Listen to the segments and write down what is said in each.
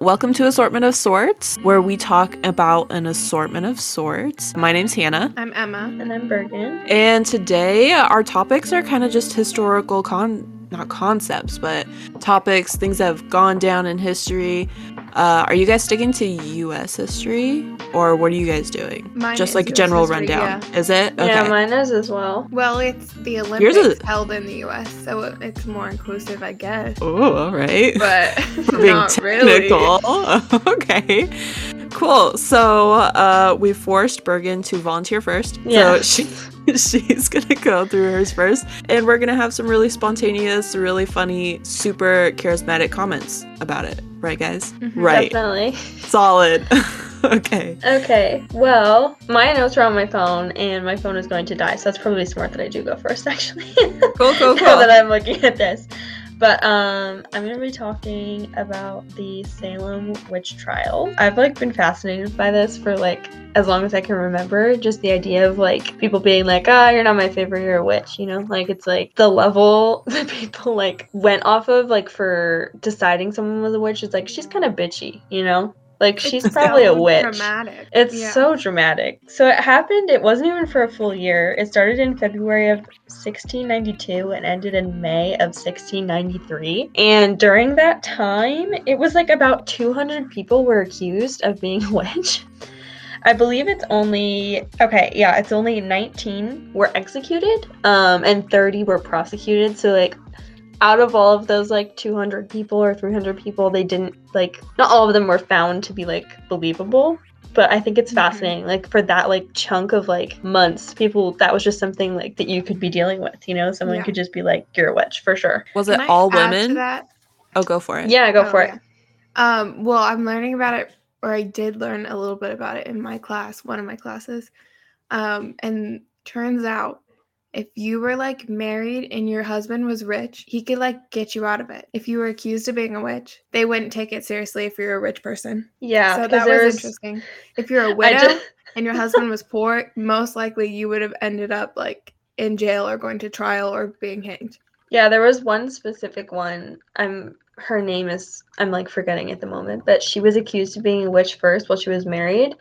Welcome to Assortment of Sorts, where we talk about an assortment of sorts. My name's Hannah. I'm Emma. And I'm Bergan. And today our topics are kind of just historical con not concepts, but topics, things that have gone down in history. Uh, are you guys sticking to U.S. history, or what are you guys doing? Mine Just is like US general history, rundown. yeah. Is it? Okay. Yeah, mine is as well. Well, it's the Yours Olympics is- held in the U.S., so it's more inclusive, I guess. Oh, all right. But For being not really. technical. okay. Cool. So uh, we forced Bergan to volunteer first. Yeah. So she, she's going to go through hers first. And we're going to have some really spontaneous, really funny, super charismatic comments about it. Right, guys? Mhm. Right. Definitely. Solid. okay. Okay, well, my notes are on my phone, and my phone is going to die, so that's probably smart that I do go first, actually. Cool, cool, cool. now that. I'm looking at this. But um, I'm gonna be talking about the Salem witch trial. I've like been fascinated by this for like as long as I can remember. Just the idea of like people being like, "Ah, you're not my favorite, you're a witch." You know, like it's like the level that people like went off of like for deciding someone was a witch. It's like she's kind of bitchy, you know. Like she's It's probably a witch. Dramatic. It's Yeah. so dramatic. So it happened, it wasn't even for a full year. It started in February of 1692 and ended in May of 1693. And during that time, it was like about 200 people were accused of being a witch. I believe it's only okay, yeah, it's only 19 were executed, um, and 30 were prosecuted. So like out of all of those like 200 people or 300 people, they didn't like not all of them were found to be like believable. But I think it's Mhm. fascinating, like for that like chunk of like months, people that was just something like that you could be dealing with. You know, someone Yeah. could just be like, "You're a witch for sure." Was Can it I all add women? that? Oh, go for it. Yeah, go Oh, for it. Um, well, I'm learning about it, or I did learn a little bit about it in my class, one of my classes. Um, and turns out if you were like married and your husband was rich, he could like get you out of it. If you were accused of being a witch, they wouldn't take it seriously if you're a rich person. Yeah, so that was interesting. If you're a widow just and your husband was poor, most likely you would have ended up like in jail or going to trial or being hanged. Yeah, there was one specific one. I'm her name is I'm like forgetting at the moment, but she was accused of being a witch first while she was married.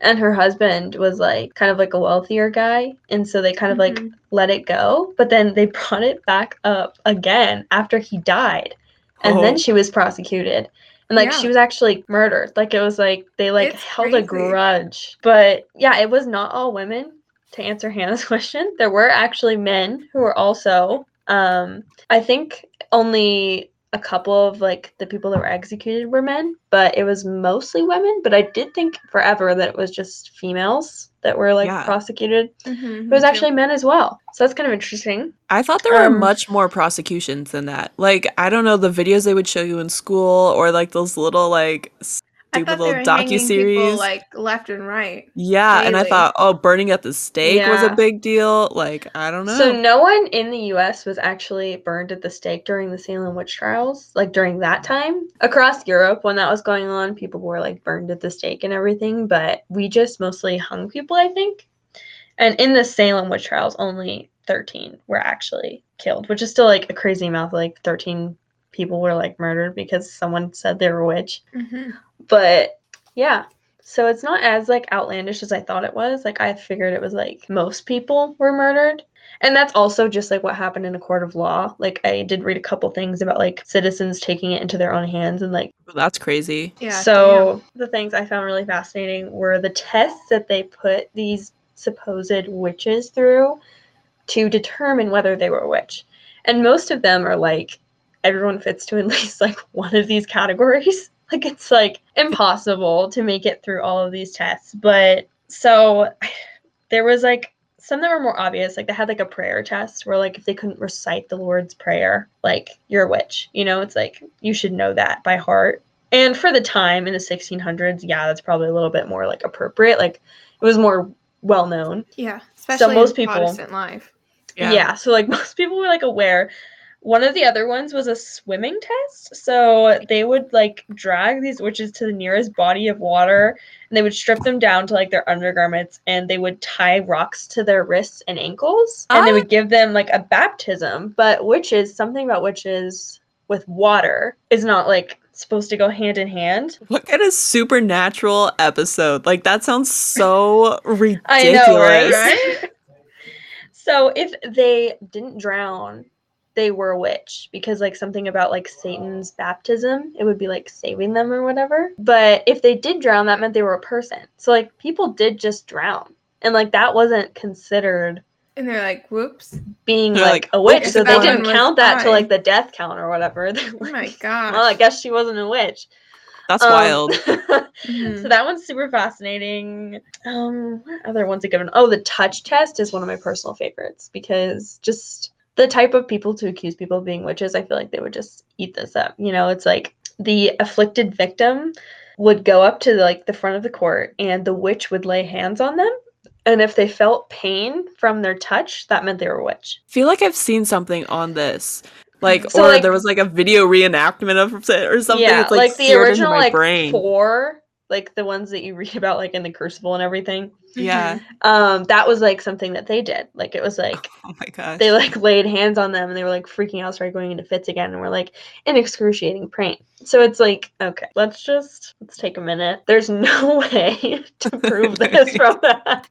And her husband was like kind of like a wealthier guy. And so they kind of like Mhm. let it go. But then they brought it back up again after he died. And Oh. then she was prosecuted. And like Yeah. she was actually murdered. Like it was like they like It's held a grudge. But yeah, it was not all women. To answer Hannah's question, there were actually men who were also um I think only a couple of like the people that were executed were men, but it was mostly women. But I did think forever that it was just females that were like Yeah. prosecuted. Mhm, It was me too. actually men as well. So that's kind of interesting. I thought there were Um, much more prosecutions than that. Like, I don't know, the videos they would show you in school or like those little like I stupid little were hanging people, docu-series. like left and right. yeah, and I thought, oh, burning at the stake was a big deal. Like, I don't know. So no one in the US was actually burned at the stake during the Salem witch trials, like during that time. Across Europe when that was going on, people were like burned at the stake and everything, but we just mostly hung people, I think. And in the Salem witch trials, only 13 were actually killed, which is still like a crazy amount. Like 13 people were like murdered because someone said they were a witch. Mm-hmm. But yeah. So it's not as like outlandish as I thought it was. Like I figured it was like most people were murdered. And that's also just like what happened in a court of law. Like I did read a couple things about like citizens taking it into their own hands and like That's crazy. Yeah. so the things I found really fascinating were the tests that they put these supposed witches through to determine whether they were a witch. And most of them are like everyone fits to at least like one of these categories. Like it's like impossible to make it through all of these tests. But so there was like some that were more obvious. Like they had like a prayer test where like if they couldn't recite the Lord's prayer, like you're a witch. You know, it's like you should know that by heart. And for the time in the 1600s, yeah, that's probably a little bit more like appropriate. Like it was more well known. Yeah. Especially most in people- Protestant life. Yeah. So like most people were like aware. One of the other ones was a swimming test. So they would like drag these witches to the nearest body of water and they would strip them down to like their undergarments and they would tie rocks to their wrists and ankles and they Ah. would give them like a baptism. But witches, something about witches with water is not like supposed to go hand in hand. What kind of supernatural episode? Like that sounds so ridiculous. I know, right? so if they didn't drown, they were a witch because like something about like Satan's baptism, it would be like saving them or whatever. But if they did drown, that meant they were a person. So like people did just drown. And like that wasn't considered and they're like, whoops. Being like, like, a witch. So they didn't count that to like the death count or whatever. oh my god. Well, I guess she wasn't a witch. That's um, wild. mm-hmm. So that one's super fascinating. Um, what other ones are given? Oh, the touch test is one of my personal favorites because just the type of people to accuse people of being witches, I feel like they would just eat this up. You know, it's like the afflicted victim would go up to like the front of the court and the witch would lay hands on them and if they felt pain from their touch, that meant they were a witch. I feel like I've seen something on this. Like so or like, there was like a video reenactment of it or something. Yeah, it's like, like the original like brain. four, like the ones that you read about like in the Crucible and everything. Yeah. Um, that was like something that they did. Like it was like oh my gosh. They like laid hands on them and they were like freaking out, started going into fits again, and were like in excruciating pain. So it's like, okay, let's just let's take a minute. There's no way to prove this from that.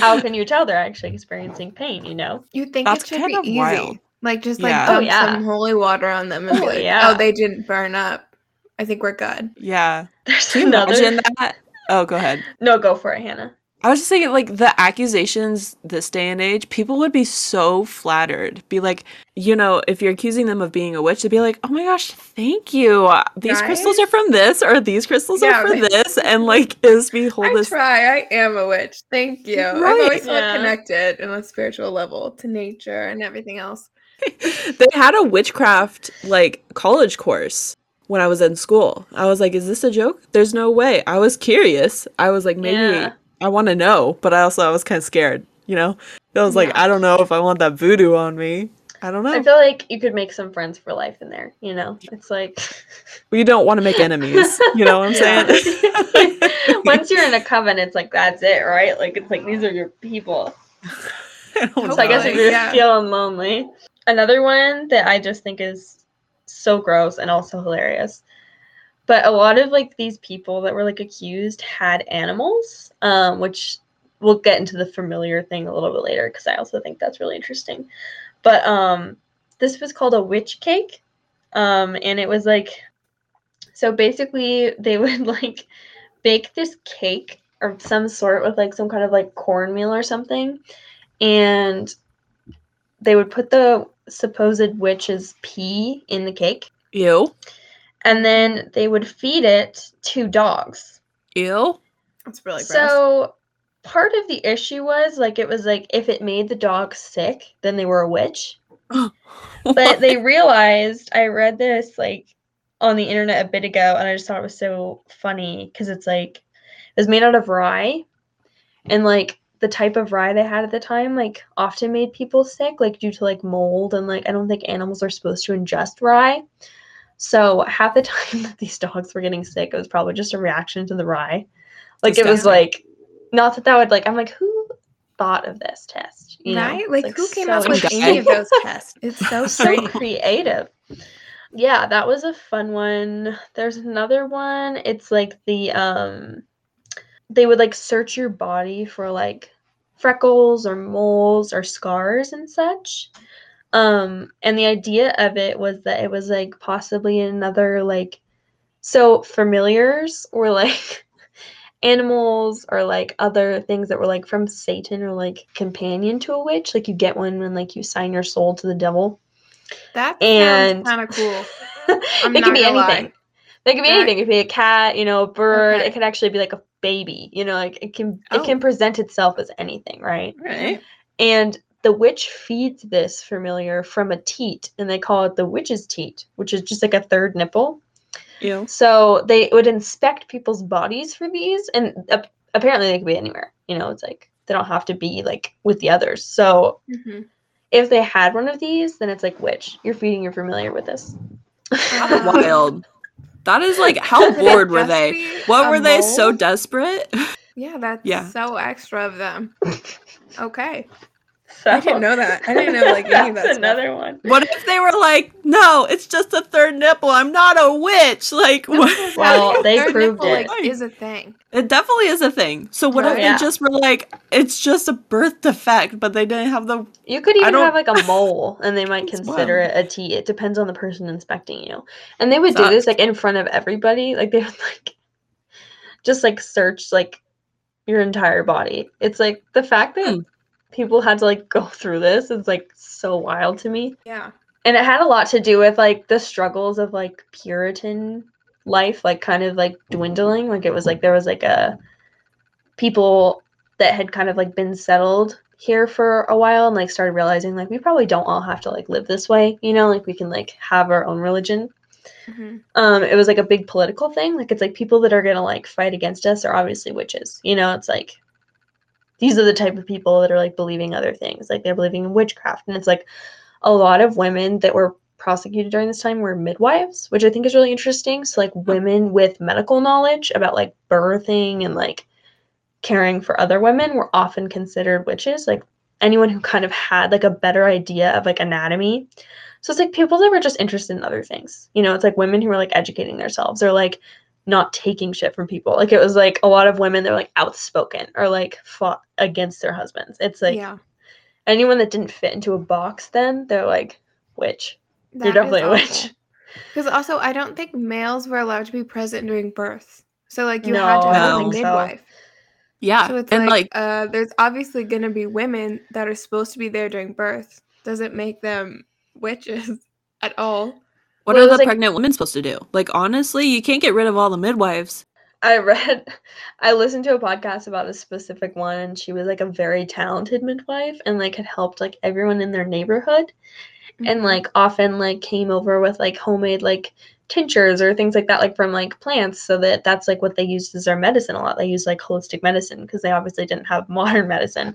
How can you tell they're actually experiencing pain, you know? You think That's it should be easy. Wild. Like just like yeah. dump oh, yeah. some holy water on them and oh, like, yeah. oh, they didn't burn up. I think we're good. Yeah. There's another... imagine that? Oh, go ahead. No, go for it, Hannah. I was just thinking, like, the accusations this day and age, people would be so flattered. Be like, you know, if you're accusing them of being a witch, they'd be like, oh my gosh, thank you. These right? crystals are from this, or these crystals yeah, are from right. this. And, like, is me hold this. I this. try. I am a witch. Thank you. Right. I've always felt yeah. connected on a spiritual level to nature and everything else. they had a witchcraft, like, college course when I was in school. I was like, is this a joke? There's no way. I was curious. I was like, maybe. Yeah I want to know, but I also I was kind of scared. You know, I was like, I don't know if I want that voodoo on me. I don't know. I feel like you could make some friends for life in there. You know, it's like we don't want to make enemies. You know what I'm saying? Once you're in a coven, it's like that's it, right? Like it's like these are your people. I so know. I guess if you're yeah. feeling lonely, another one that I just think is so gross and also hilarious. But a lot of like these people that were like accused had animals um, which we'll get into the familiar thing a little bit later because i also think that's really interesting. But um, this was called a witch cake um, and it was like so basically they would like bake this cake or some sort with like some kind of like cornmeal or something and they would put the supposed witch's pee in the cake ew and then they would feed it to dogs. Ew. That's really gross. So part of the issue was like it was like if it made the dog sick, then they were a witch. but they realized I read this like on the internet a bit ago and I just thought it was so funny because it's like it was made out of rye and like the type of rye they had at the time like often made people sick like due to like mold and like I don't think animals are supposed to ingest rye. So half the time that these dogs were getting sick, it was probably just a reaction to the rye. Like it was like, not that that would like. I'm like, who thought of this test? You right? Know? Like, like, who came so up with any of those tests? It's so so creative. Yeah, that was a fun one. There's another one. It's like the um, they would like search your body for like freckles or moles or scars and such. Um, and the idea of it was that it was like possibly another like so familiars were like animals or like other things that were like from Satan or like companion to a witch. Like you get one when like you sign your soul to the devil. That and kind of cool. it can be anything. Lie. They can be yeah. anything. It could be a cat, you know, a bird. Okay. It could actually be like a baby. You know, like it can oh. it can present itself as anything, right? Right. And the witch feeds this familiar from a teat, and they call it the witch's teat, which is just like a third nipple. Yeah. So they would inspect people's bodies for these, and uh, apparently they could be anywhere. You know, it's like they don't have to be like with the others. So mm-hmm. if they had one of these, then it's like witch. You're feeding your familiar with this. Wild. That is like how bored were they? What were they so desperate? Yeah, that's yeah. so extra of them. Okay. So I didn't know that. I didn't know like any of that. that's stuff. another one. What if they were like, no, it's just a third nipple. I'm not a witch. Like, what? Well, they Third proved nipple, it. Like, is a thing. It definitely is a thing. So what if Right. they just were like, it's just a birth defect, but they didn't have the You could even have like a mole, and they might consider wild. it a teat. It depends on the person inspecting you. And they would do Sucks. this like in front of everybody. Like they would like just like search like your entire body. It's like the fact that Hmm. People had to like go through this is like so wild to me. Yeah. And it had a lot to do with like the struggles of like Puritan life, like kind of like dwindling. Like it was like there was like a people that had kind of like been settled here for a while and like started realizing like we probably don't all have to like live this way, you know, like we can like have our own religion. Mhm. Um, it was like a big political thing. Like it's like people that are gonna like fight against us are obviously witches. You know, it's like these are the type of people that are like believing other things. Like they're believing in witchcraft. And it's like a lot of women that were prosecuted during this time were midwives, which I think is really interesting. So like women with medical knowledge about like birthing and like caring for other women were often considered witches. Like anyone who kind of had like a better idea of like anatomy. So it's like people that were just interested in other things. You know, it's like women who were like educating themselves or like not taking shit from people. Like it was like a lot of women that were like outspoken or like fought against their husbands. It's like yeah. anyone that didn't fit into a box then, they're like witch. That You're definitely a witch. Because also, I don't think males were allowed to be present during birth. So like you had to have don't a think so. midwife. yeah, So it's and like, like, uh, there's obviously gonna be women that are supposed to be there during birth. Doesn't make them witches at all. What well, are the like- pregnant women supposed to do? Like, honestly, you can't get rid of all the midwives. I read, I listened to a podcast about a specific one, and she was like a very talented midwife, and like had helped like everyone in their neighborhood, and Mhm. like often like came over with like homemade like tinctures or things like that, like from like plants, so that that's like what they used as their medicine a lot. They used like holistic medicine because they obviously didn't have modern medicine,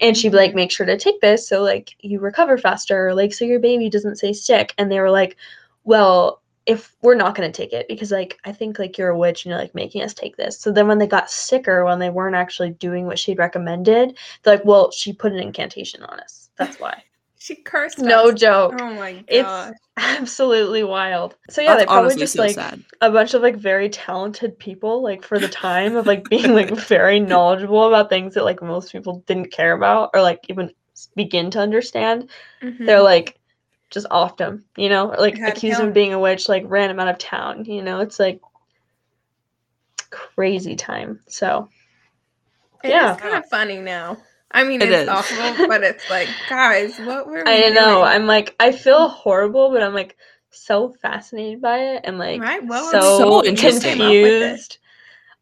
and she'd like, make sure to take this so like you recover faster, or, like so your baby doesn't stay sick, and they were like, well if we're not going to take it because like i think like you're a witch and you're like making us take this so then when they got sicker when they weren't actually doing what she'd recommended they're like well she put an incantation on us that's why she cursed. no us. joke Oh my god. it's absolutely wild so yeah That's they probably just so like sad. a bunch of like very talented people like for the time of like being like very knowledgeable about things that like most people didn't care about or like even begin to understand they're Mhm. like just offed him, you know, or like Had accused him him. of being a witch, like ran him out of town, you know, it's like crazy time. So It yeah. is kind of funny now. I mean, It it's is. awful, but it's like, guys, what were we I know. I'm like, I feel horrible, but I'm like so fascinated by it and like Right? What were so, we So doing? interesting. Came it. confused.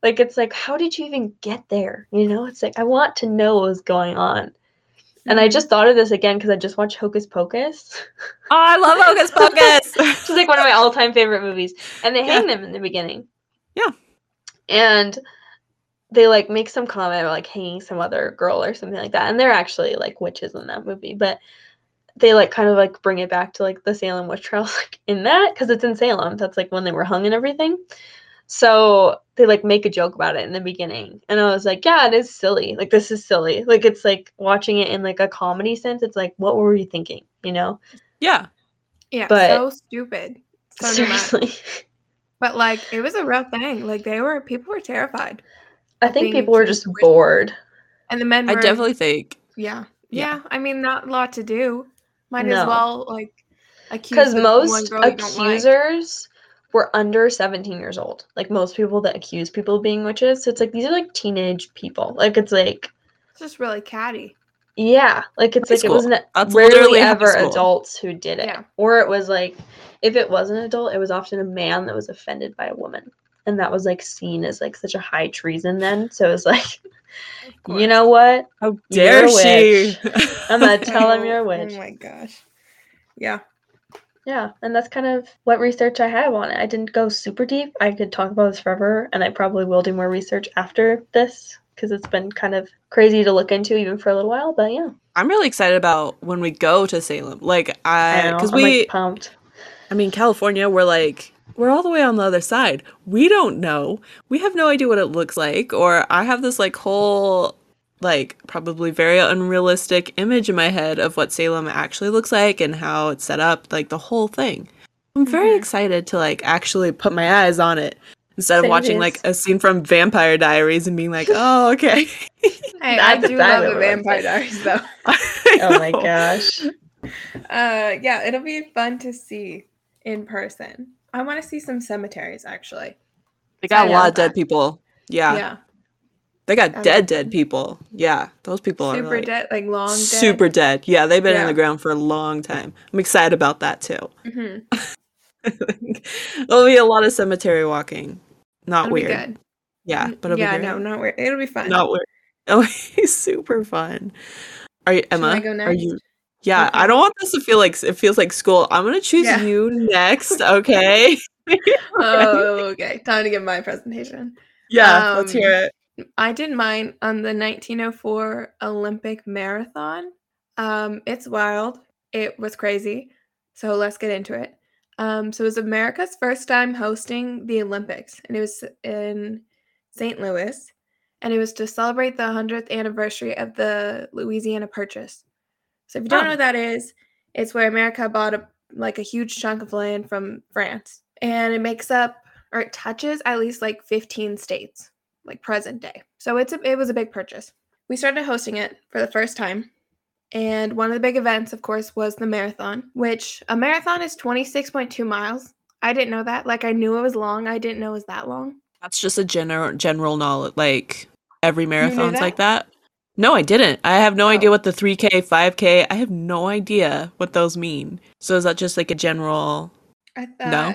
Like it's like, how did you even get there? You know, it's like I want to know what was going on. And I just thought of this again because I just watched Hocus Pocus. Oh, I love Hocus Pocus. It's like one of my all-time favorite movies and they Yeah. hang them in the beginning Yeah. and they like make some comment about like hanging some other girl or something like that and they're actually like witches in that movie but they like kind of like bring it back to like the salem witch trials like in that because it's in salem that's like when they were hung and everything so they like make a joke about it in the beginning and i was like yeah it is silly like this is silly like it's like watching it in like a comedy sense it's like what were you thinking you know yeah, yeah, but- so stupid. So dramatic. seriously But like, it was a real thing. Like, they were people were terrified, I think people were just of bored. and the men I definitely think. yeah, Yeah. yeah. I mean, not a lot to do. Might No. as well like accuse Because most girl like. accusers were under 17 years old. Like most people that accuse people of being witches. So it's like these are like teenage people. Like it's like, It's just really catty. yeah, like it's High like school. it wasn't That's rarely literally ever adults who did it. Yeah. Or it was like, if it was an adult, it was often a man that was offended by a woman. And that was like seen as like such a high treason then. So it was like, you know what? How You're dare a she? I'm gonna tell him Oh, you're a oh witch. Oh my gosh. Yeah. Yeah, and that's kind of what research I have on it. I didn't go super deep. I could talk about this forever, and I probably will do more research after this because it's been kind of crazy to look into even for a little while. But yeah, I'm really excited about when we go to Salem. Like I because we, like pumped. I mean, California, we're like we're all the way on the other side. We don't know. We have no idea what it looks like. Or I have this like whole like probably very unrealistic image in my head of what Salem actually looks like and how it's set up, like the whole thing. I'm very Mhm. excited to like actually put my eyes on it instead of watching here. like a scene from Vampire Diaries and being like, "Oh, okay." Hey, I do that love the Vampire says. Diaries though. Oh my gosh. Uh, yeah, it'll be fun to see in person. I want to see some cemeteries actually. They got a I lot of dead that. people. Yeah. Yeah, They got dead, dead people. Yeah. Those people are super like, dead, like long dead. super dead. Yeah, they've been in the ground for a long time. I'm excited about that too. hmm There'll be a lot of cemetery walking. Not It'll weird. be. Yeah, Mm, but it'll yeah, be no, not weird. It'll be fun. Not weird. Oh, he's super fun. Are you Emma? I go Are you? next? Yeah, I don't want this to feel like it feels like school. I'm gonna choose Yeah. you next, okay? oh, okay. Time to give my presentation. Yeah, let's Um, hear it. I did mine on the 1904 Olympic Marathon. Um, it's wild. It was crazy. So let's get into it. Um, so it was America's first time hosting the Olympics, and it was in St. Louis, and it was to celebrate the 100th anniversary of the Louisiana Purchase. So if you don't Oh. know what that is, it's where America bought a like a huge chunk of land from France, and it makes up or it touches at least like 15 states like present day. So it's a, it was a big purchase. We started hosting it for the first time. And one of the big events, of course, was the marathon, which a marathon is 26.2 miles. I didn't know that. Like I knew it was long. I didn't know it was that long. That's just a general general knowledge. Like every marathon's like that. No, I didn't. I have no Oh. idea what the 3K, 5K. I have no idea what those mean. So is that just like a general? I thought No?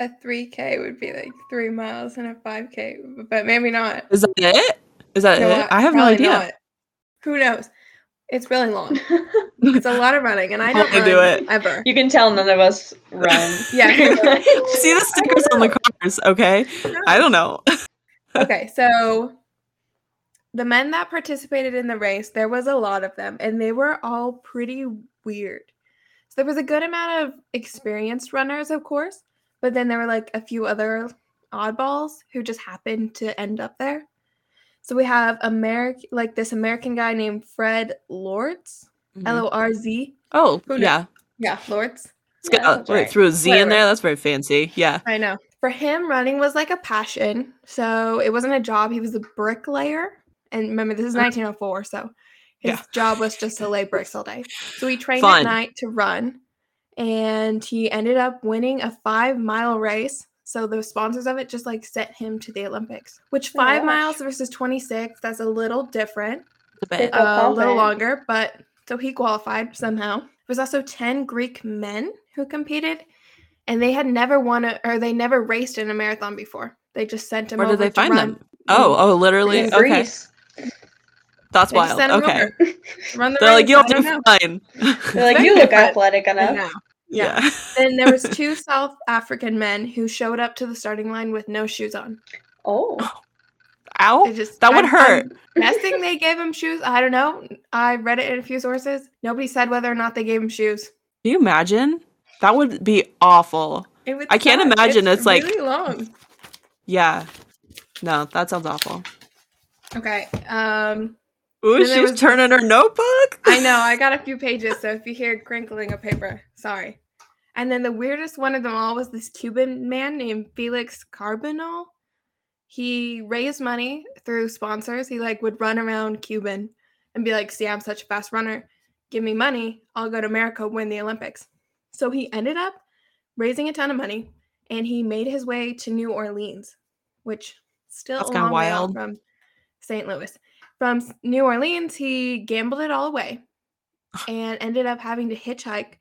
A 3K would be like three miles and a 5K, but maybe not. Is that it? Is that You know it? I have no idea. not. Who knows? It's really long. It's a lot of running, and I don't Wanna do it. ever. you can tell none of us run. Yeah. See the stickers on the cars, okay? I don't know. okay, so the men that participated in the race, there was a lot of them, and they were all pretty weird. So there was a good amount of experienced runners, of course, but then there were like a few other oddballs who just happened to end up there. So we have American, like this American guy named Fred Lorz, L O R Z. Oh, Who yeah. Yeah, Lorz. It's got, Yeah, uh, that's wait, right. threw a Z in there. That's very fancy. Yeah. I know. For him, running was like a passion. So it wasn't a job. He was a bricklayer. And remember, this is Uh, 1904. So his Yeah. job was just to lay bricks all day. So he trained Fun. at night to run. And he ended up winning a five mile race. So the sponsors of it just like sent him to the Olympics, which Oh, five gosh. miles versus 26, that's a little different, The They bed. felt uh, a little longer. But so he qualified somehow. There was also 10 Greek men who competed and they had never won a, or they never raced in a marathon before. They just sent them Where did they to find run, them? Oh, oh, literally. In Okay. Greece. That's They just wild. Okay. run the They're like, you'll don't know. fine. They're like, you look athletic I enough. know. yeah. Then there was two South African men who showed up to the starting line with no shoes on. Oh. Ow. They just that would I'm- hurt. I'm guessing they gave him shoes. I don't know. I read it in a few sources. Nobody said whether or not they gave him shoes. Can you imagine? That would be awful. It would I can't suck. imagine it's, like- really long. Yeah. No, that sounds awful. Okay. Um, Ooh, she's was- turning her notebook. I know. I got a few pages, so if you hear crinkling of paper, sorry. And then the weirdest one of them all was this Cuban man named Felix Carbonell. He raised money through sponsors. He like would run around Cuban and be like, "See, I'm such a fast runner. Give me money. I'll go to America, win the Olympics." So he ended up raising a ton of money, and he made his way to New Orleans, which still That's a long way out wild. from St. Louis. From New Orleans, he gambled it all away and ended up having to hitchhike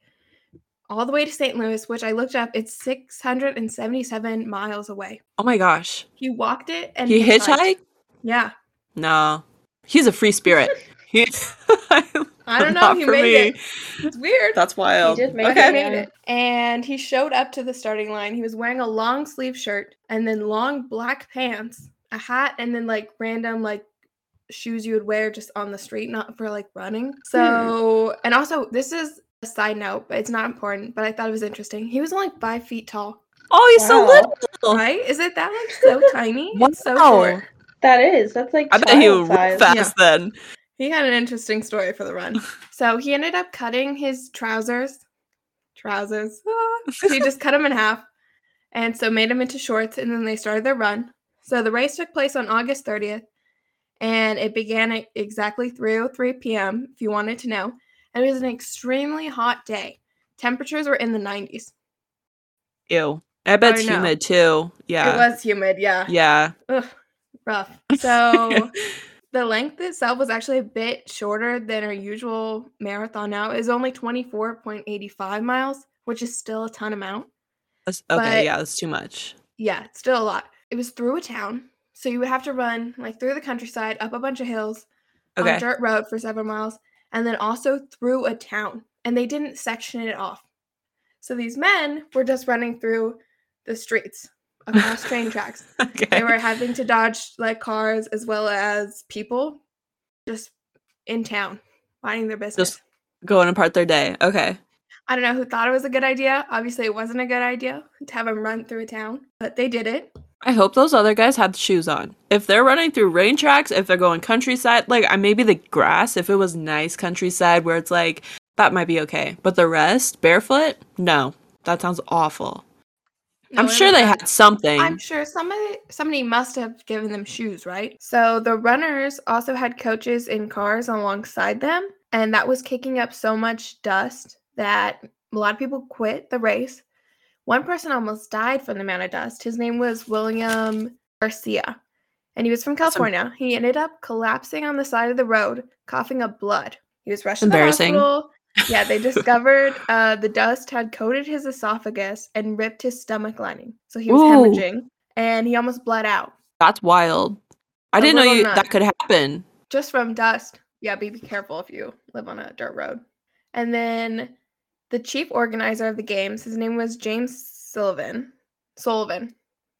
all the way to St. Louis, which I looked up. It's 677 miles away. Oh my gosh. He walked it and He hitchhiked? Yeah. No. He's a free spirit. He I don't know. He for made me. it. It's weird. That's wild. did make but it, he made it. And he showed up to the starting line. He was wearing a long sleeve shirt and then long black pants, a hat, and then like random like shoes you would wear just on the street, not for like running. So, hmm. and also, this is a side note, but it's not important, but I thought it was interesting. He was only five feet tall, Oh, he's so little. right? Is it that like so tiny? It's so Wow. short. That is. That's like I bet he child would run size. fast then. He had an interesting story for the run. so he ended up cutting his trousers. Trousers. He just cut them in half. And so made them into shorts and then they started their run. So the race took place on August 30th and it began at exactly 3:03 p.m. if you wanted to know. And it was an extremely hot day. Temperatures were in the 90s. Ew. I bet it's humid too. Yeah. It was humid, yeah. Yeah. Ugh, rough. So the length itself was actually a bit shorter than our usual marathon now. It was only 24.85 miles, which is still a ton amount. That's- okay, but- yeah, that's too much. Yeah, it's still a lot. It was through a town. So you would have to run like through the countryside, up a bunch of hills, Okay. on dirt road for several miles, and then also through a town. And they didn't section it off. So these men were just running through the streets across train tracks. okay. they were having to dodge like cars as well as people just in town minding their business Just- Going apart their day. Okay. i don't know who thought it was a good idea obviously it wasn't a good idea to have them run through a town but they did it I hope those other guys had shoes on. If they're running through rain tracks, if they're going countryside, like I maybe the grass, if it was nice countryside where it's like that might be okay. But the rest, barefoot? No. That sounds awful. No, I'm sure they had something. i'm sure somebody somebody must have given them shoes right so the runners also had coaches in cars alongside them and that was kicking up so much dust that a lot of people quit the race one person almost died from the amount of dust his name was william garcia and he was from california he ended up collapsing on the side of the road coughing up blood he was rushed to the hospital yeah they discovered uh, the dust had coated his esophagus and ripped his stomach lining so he was Ooh. hemorrhaging and he almost bled out That's wild. I A didn't know you that could happen. just from dust. Yeah, be, be careful if you live on a dirt road. And then the chief organizer of the games, his name was James Sullivan. Sullivan.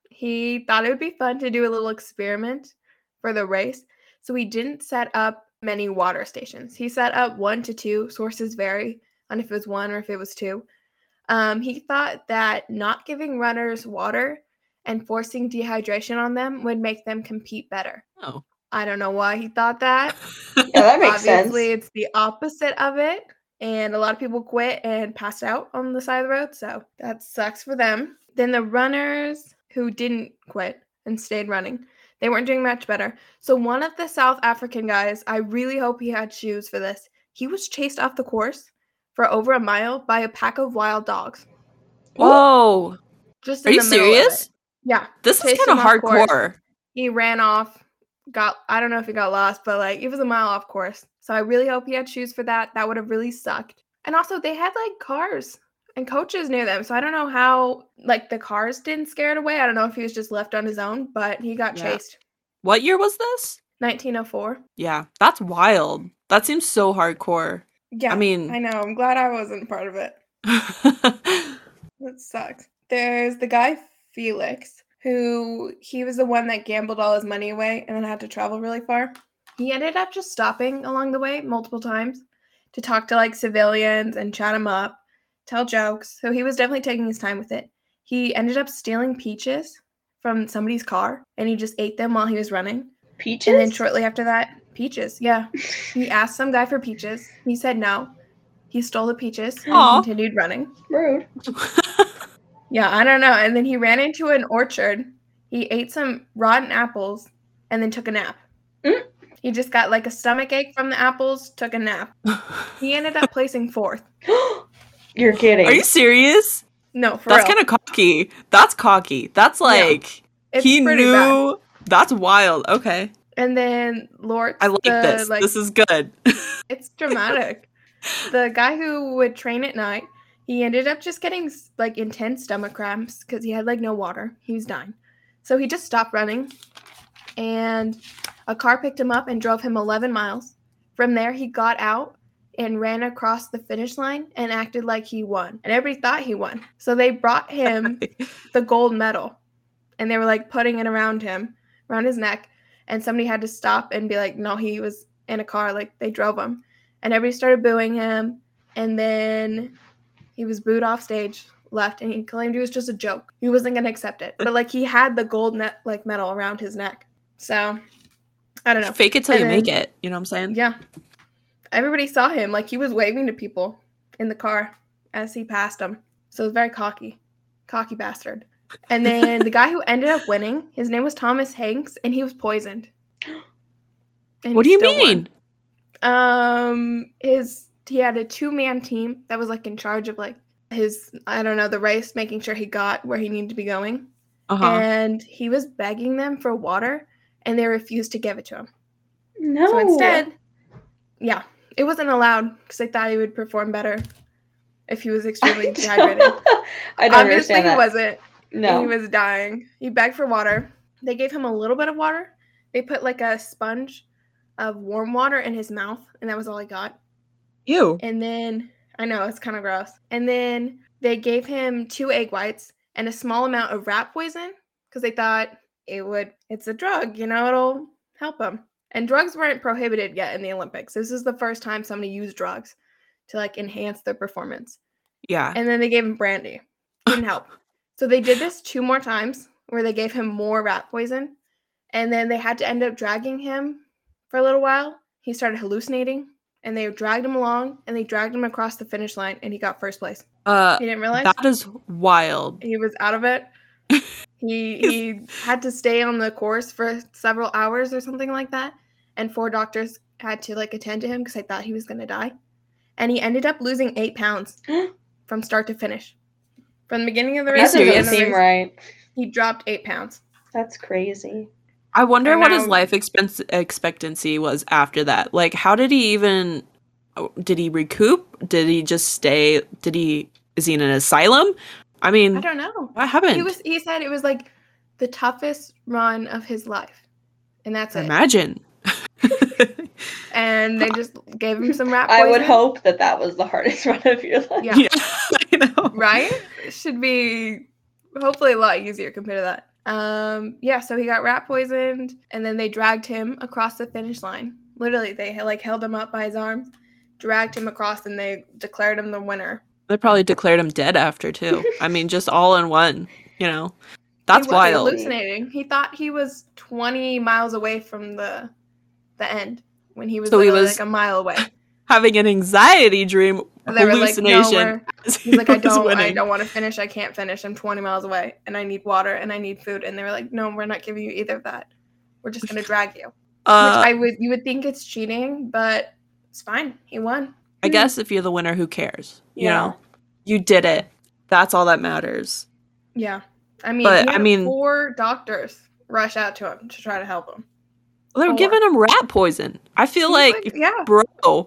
He thought it would be fun to do a little experiment for the race, so he didn't set up many water stations. He set up one to two. Sources vary on if it was one or if it was two. Um, he thought that not giving runners water and forcing dehydration on them would make them compete better. Oh. I don't know why he thought that. Yeah, that makes sense. Obviously, it's the opposite of it. And a lot of people quit and passed out on the side of the road. So that sucks for them. Then the runners who didn't quit and stayed running, they weren't doing much better. So one of the South African guys, I really hope he had shoes for this. He was chased off the course for over a mile by a pack of wild dogs. Whoa. Just Are you the middle of serious? Yeah. This is kind of him off course. hardcore. he ran off got i don't know if he got lost but like it was a mile off course so i really hope he had shoes for that that would have really sucked and also they had like cars and coaches near them so i don't know how like the cars didn't scare it away i don't know if he was just left on his own but he got Yeah. chased What year was this? 1904 Yeah, that's wild. That seems so hardcore. yeah I mean- i know i'm glad i wasn't part of it That sucks. There's the guy Felix, who he was the one that gambled all his money away and then had to travel really far. He ended up just stopping along the way multiple times to talk to like civilians and chat them up, tell jokes. So he was definitely taking his time with it. He ended up stealing peaches from somebody's car and he just ate them while he was running. Peaches? And then shortly after that, peaches. Yeah. He asked some guy for peaches. He said no. He stole the peaches and Aw. continued running. Rude. Yeah, I don't know. And then he ran into an orchard. He ate some rotten apples and then took a nap. Mm. He just got like a stomach ache from the apples, took a nap. He ended up placing fourth. You're kidding. Are you serious? No, for That's kind of cocky. That's cocky. That's like it's he knew. bad. That's wild. Okay, And then Lorz, I like this. this is good. it's dramatic. the guy who would train at night, he ended up just getting like intense stomach cramps because he had like no water. He was dying. So he just stopped running and a car picked him up and drove him 11 miles. From there, he got out and ran across the finish line and acted like he won. And everybody thought he won. So they brought him the gold medal and they were like putting it around him, around his neck. And somebody had to stop and be like, no, he was in a car. Like they drove him. And everybody started booing him. And then he was booed off stage, left, and he claimed it was just a joke. He wasn't going to accept it. But like he had the gold net like medal around his neck. So I don't know. Fake it till And you make then- it. You know what I'm saying? Yeah. Everybody saw him. Like he was waving to people in the car as he passed them. So it was very cocky. Cocky bastard. And then the guy who ended up winning, his name was Thomas Hanks, and he was poisoned. And What do you still won. mean? Um his he had a two man team that was like in charge of like his I don't know, the race, making sure he got where he needed to be going. Uh huh. And he was begging them for water and they refused to give it to him. No. So instead, yeah, it wasn't allowed because they thought he would perform better if he was extremely dehydrated. I don't Obviously, understand he that. wasn't. no. He was dying. He begged for water. They gave him a little bit of water. They put like a sponge of warm water in his mouth, and that was all he got. You. And then I know it's kind of gross. And then they gave him two egg whites and a small amount of rat poison because they thought it would. It's a drug, you know, it'll help him. And drugs weren't prohibited yet in the Olympics. This is the first time somebody used drugs to like enhance their performance. Yeah. And then they gave him brandy. Didn't help. So they did this two more times where they gave him more rat poison. And then they had to end up dragging him for a little while. He started hallucinating and they dragged him along and they dragged him across the finish line and he got first place. Uh, He didn't realize that is wild. he was out of it. He he had to stay on the course for several hours or something like that. And four doctors had to like attend to him because I thought he was gonna die. And he ended up losing eight pounds from start to finish. From the beginning of the race, to That the doesn't end of the seem race, right. he dropped eight pounds. That's crazy. I wonder And what his life expense expectancy was after that. Like, how did he even? Did he recoup? Did he just stay? Did he? Is he in an asylum? I mean, I don't know. what happened? He was he said it was like the toughest run of his life. And that's it. Imagine. And they just gave him some rat I poison. would hope that that was the hardest run of your life. Yeah. yeah, I know. right? It should be hopefully a lot easier compared to that. Um, yeah, so he got rat poisoned, and then they dragged him across the finish line. Literally, they like held him up by his arms, dragged him across, and they declared him the winner. They probably declared him dead after too. I mean, just all in one. You know, that's he was wild. Hallucinating. He thought he was 20 miles away from the the end when he was So he was- like a mile away. Having an anxiety dream, were like, no, hallucination. He's like, I don't, I don't want to finish. I can't finish. I'm 20 miles away, and I need water, and I need food. And they were like, No, we're not giving you either of that. We're just gonna drag you. Uh, Which I would, you would think it's cheating, but it's fine. He won. I mm-hmm. guess if you're the winner, who cares? You Yeah. know, you did it. That's all that matters. Yeah, I mean, But, I mean- four doctors rush out to him to try to help him. They're Four. giving him rat poison. I feel He's like, yeah, bro,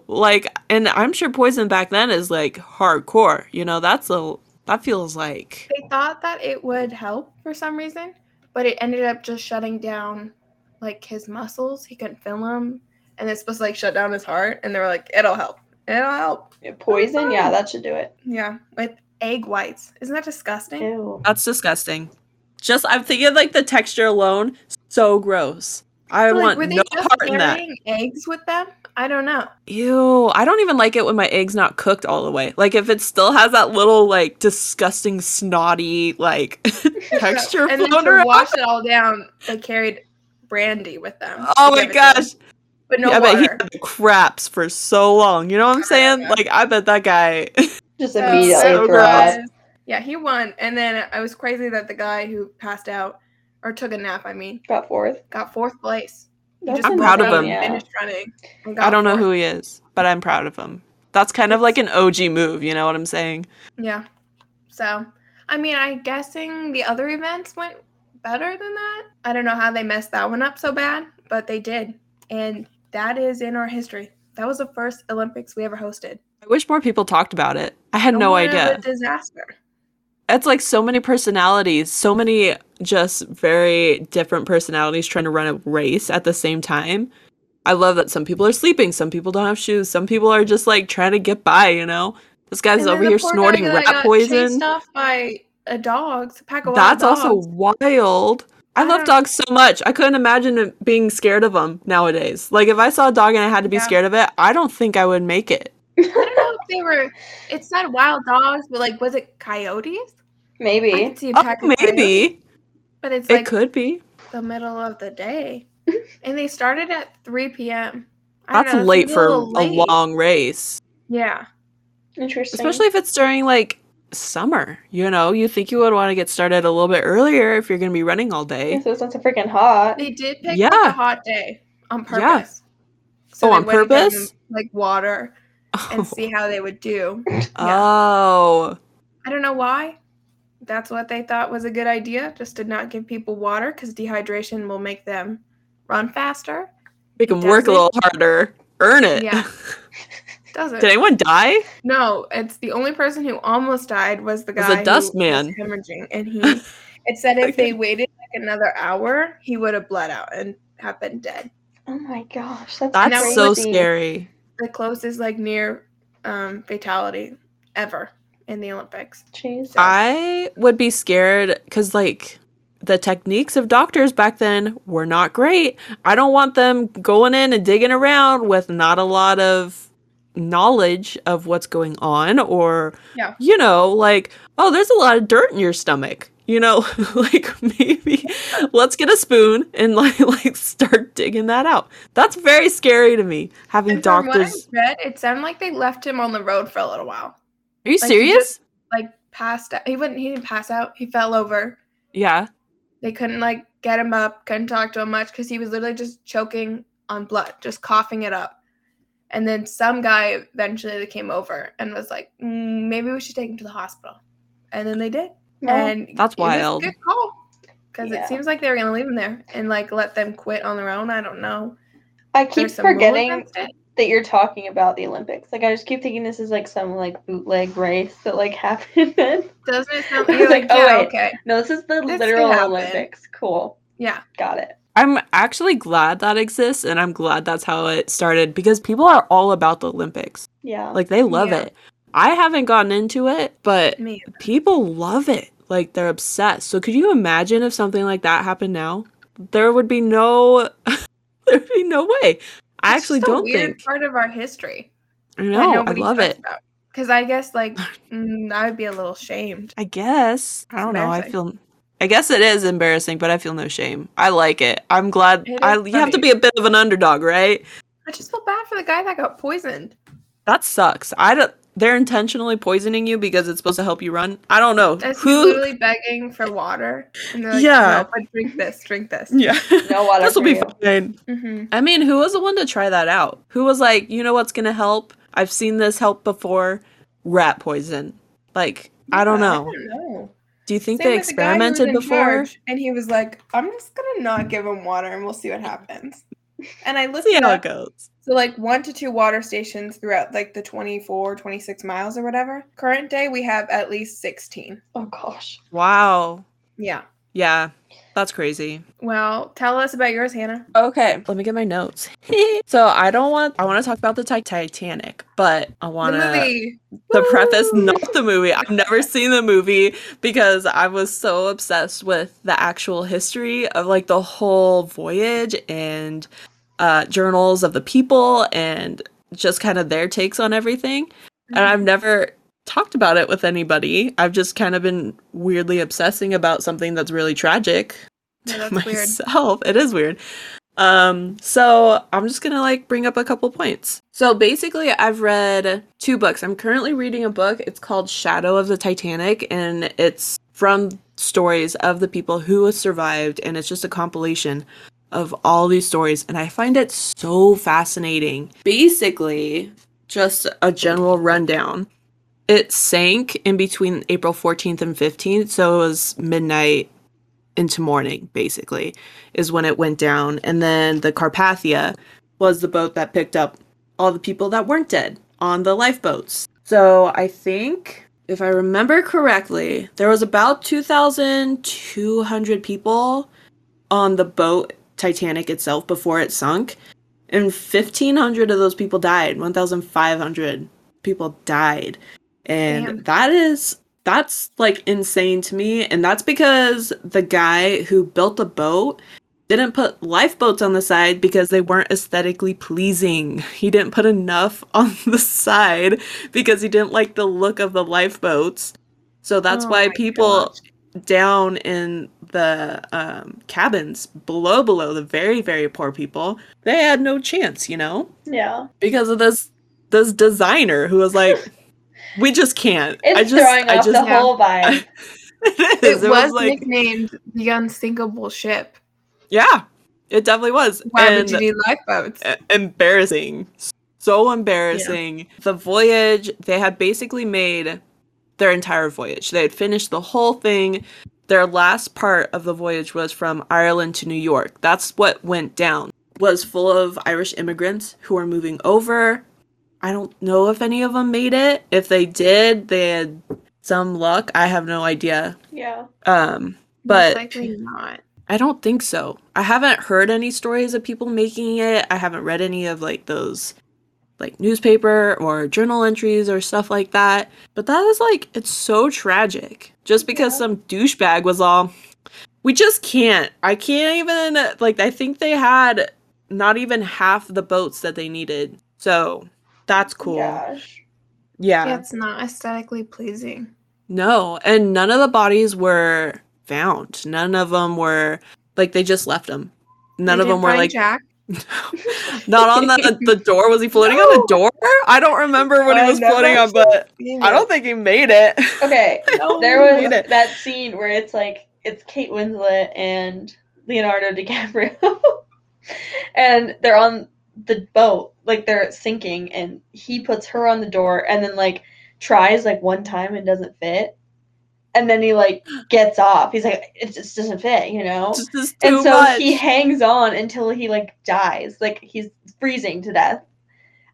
like, and I'm sure poison back then is like hardcore. You know, that's a that feels like they thought that it would help for some reason, but it ended up just shutting down like his muscles. He couldn't feel them, and it's supposed to like shut down his heart. And they were like, "It'll help. It'll help." Yeah, Poison? Yeah, that should do it. Yeah, with egg whites. Isn't that disgusting? Ew. that's disgusting. Just I'm thinking like the texture alone, so gross. I Like, want were they no just part in that. eggs with them? I don't know. Ew, I don't even like it when my egg's not cooked all the way. Like if it still has that little like disgusting snotty like texture and then floating to wash it all down, they carried brandy with them. Oh my give it to him, gosh. But no yeah, I bet he water. had the craps for so long. You know what I'm saying? Yeah. Like I bet that guy Just immediately so gross. Yeah, he won. And then I was crazy that the guy who passed out or took a nap, I mean, Got fourth. got fourth place. He That's just I'm proud of him. and Yeah. Finished running. and I got don't know who he is, but I'm proud of him. That's kind of like an OG move, you know what I'm saying? Yeah. So, I mean, I'm guessing the other events went better than that. I don't know how they messed that one up so bad, but they did. And that is in our history. That was the first Olympics we ever hosted. I wish more people talked about it. I had no a idea. disaster. It's like so many personalities, so many just very different personalities trying to run a race at the same time. I love that some people are sleeping, some people don't have shoes, some people are just like trying to get by, you know? This guy's over here snorting rat poison. Chased off by a dog, a pack of That's also wild. I, I love dogs so much. I couldn't imagine being scared of them nowadays. Like if I saw a dog and I had to be Yeah. scared of it, I don't think I would make it. I don't know if they were. It said wild dogs, but like, was it coyotes? I Maybe. could see Oh, pack of coyotes, maybe but it's it could be. the middle of the day. and they started at 3 p.m. I That's know, late seems for little a long race. Yeah. Interesting. Especially if it's during like summer. You know, you think you would want to get started a little bit earlier if you're going to be running all day. so it's not so freaking hot. They did pick like Yeah. a hot day on Yeah. purpose. Oh, on purpose? them, like water and oh. see how they would do. Oh. I don't know why. That's what they thought was a good idea, just to not give people water because dehydration will make them run faster. Make them work a little harder. Earn it. Yeah. Doesn't. Did anyone die? No, it's the only person who almost died was the Was guy a dust who man. was hemorrhaging, and he. It said if they waited like another hour, he would have bled out and have been dead. Oh my gosh, that's That's Now so scary. The closest like near um, fatality ever in the Olympics. Jeez. So- I would be scared because, like, the techniques of doctors back then were not great. I don't want them going in and digging around with not a lot of knowledge of what's going on, or, Yeah. you know, like, oh, there's a lot of dirt in your stomach. You know, like maybe let's get a spoon and like like start digging that out. That's very scary to me. Having And from what I doctors. read, it sounded like they left him on the road for a little while. Are you like, serious? just- Like passed out. He wouldn't. He didn't pass out. He fell over. yeah. They couldn't like get him up. Couldn't talk to him much because he was literally just choking on blood, just coughing it up. And then some guy eventually came over and was like, mm, "Maybe we should take him to the hospital." And then they did. Well, and That's it was a wild. good call because Yeah. it seems like they were gonna leave him there and like let them quit on their own. I don't know. I keep There's some rule forgetting that you're talking about the Olympics. Like I just keep thinking this is like some like bootleg race that like happened. then. Doesn't it sound? I was You're like, like, oh, yeah, wait. okay, no, this is the This literal. Olympics. Cool. yeah. Got it. I'm actually glad that exists and I'm glad that's how it started because people are all about the Olympics. Yeah. Like they love Yeah. it. I haven't gotten into it, but people love it. Like they're obsessed. So could you imagine if something like that happened now? There would be no there'd be no way. I actually just a don't weird think. part of our history. I know. I love it. about. Because I guess like mm, I would be a little shamed. I guess. I don't know. I feel I guess it is embarrassing, but I feel no shame. I like it. I'm glad It I you have to be a bit of an underdog, right? I just feel bad for the guy that got poisoned. That sucks. I don't. They're intentionally poisoning you because it's supposed to help you run. I don't know he's who. literally begging for water, and like, Yeah. "No, but drink this, drink this." Yeah, No water this will be you. fine. Mm-hmm. I mean, who was the one to try that out? Who was like, you know what's gonna help? I've seen this help before. Rat poison. Like, I don't know. I don't know. Do you think Same they with the guy who was experimented before? charge, and he was like, "I'm just gonna not give him water, and we'll see what happens." And I looked See it how it goes. So like one to two water stations throughout like the 24, 26 miles or whatever. Current day we have at least 16. Oh gosh. Wow. Yeah. Yeah, that's crazy. Well, tell us about yours, Hannah. Okay, let me get my notes. so I don't want. I want to talk about the Ti- Titanic, but I want the to. movie. the preface, not the movie. I've never seen the movie because I was so obsessed with the actual history of like the whole voyage and uh, journals of the people and just kind of their takes on everything. And I've never talked about it with anybody. I've just kind of been weirdly obsessing about something that's really tragic Yeah, to that's weird. myself. It is weird. Um, so I'm just gonna like bring up a couple points. So basically, I've read two books. I'm currently reading a book. It's called Shadow of the Titanic, and it's from stories of the people who survived, and it's just a compilation of all these stories, and I find it so fascinating. Basically, just a general rundown. It sank in between April 14th and 15th, so it was midnight into morning, basically, is when it went down. And then the Carpathia was the boat that picked up all the people that weren't dead on the lifeboats. So I think, if I remember correctly, there was about 2,200 people on the boat Titanic itself before it sunk. And 1,500 of those people died. 1,500 people died. And Damn. that is that's like insane to me and that's because the guy who built the boat didn't put lifeboats on the side because they weren't aesthetically pleasing he didn't put enough on the side because he didn't like the look of the lifeboats so that's Oh why people gosh. down in the um, cabins below below the very very poor people they had no chance you know Yeah. because of this this designer who was like we just can't It's i just throwing i off just the Yeah. whole vibe. it It, is. It was, was like nicknamed the unsinkable ship. yeah it definitely was Why and would you need lifeboats? embarrassing so embarrassing the voyage they had basically made their entire voyage they had finished the whole thing their last part of the voyage was from ireland to new york that's what went down was full of irish immigrants who were moving over i don't know if any of them made it if they did they had some luck i have no idea Yeah. um Most but likely not. I don't think so. I haven't heard any stories of people making it. I haven't read any of like those like newspaper or journal entries or stuff like that. But that is like it's so tragic. Just because Yeah. some douchebag was all we just can't. I can't even like I think they had not even half the boats that they needed. So that's cool. Gosh. Yeah. Yeah, it's not aesthetically pleasing. No, and none of the bodies were found. None of them were like they just left them. None They of them were like Jack. not on the the door. Was he floating on the door? I don't remember what he was floating on, but I don't think he made it. Okay. No, there was made it. that scene where it's like it's Kate Winslet and Leonardo DiCaprio, and they're on the boat, like they're sinking, and he puts her on the door, and then like tries like one time and doesn't fit, and then he like gets off. He's like, it just doesn't fit, you know. Too and so much. he hangs on until he like dies, like he's freezing to death.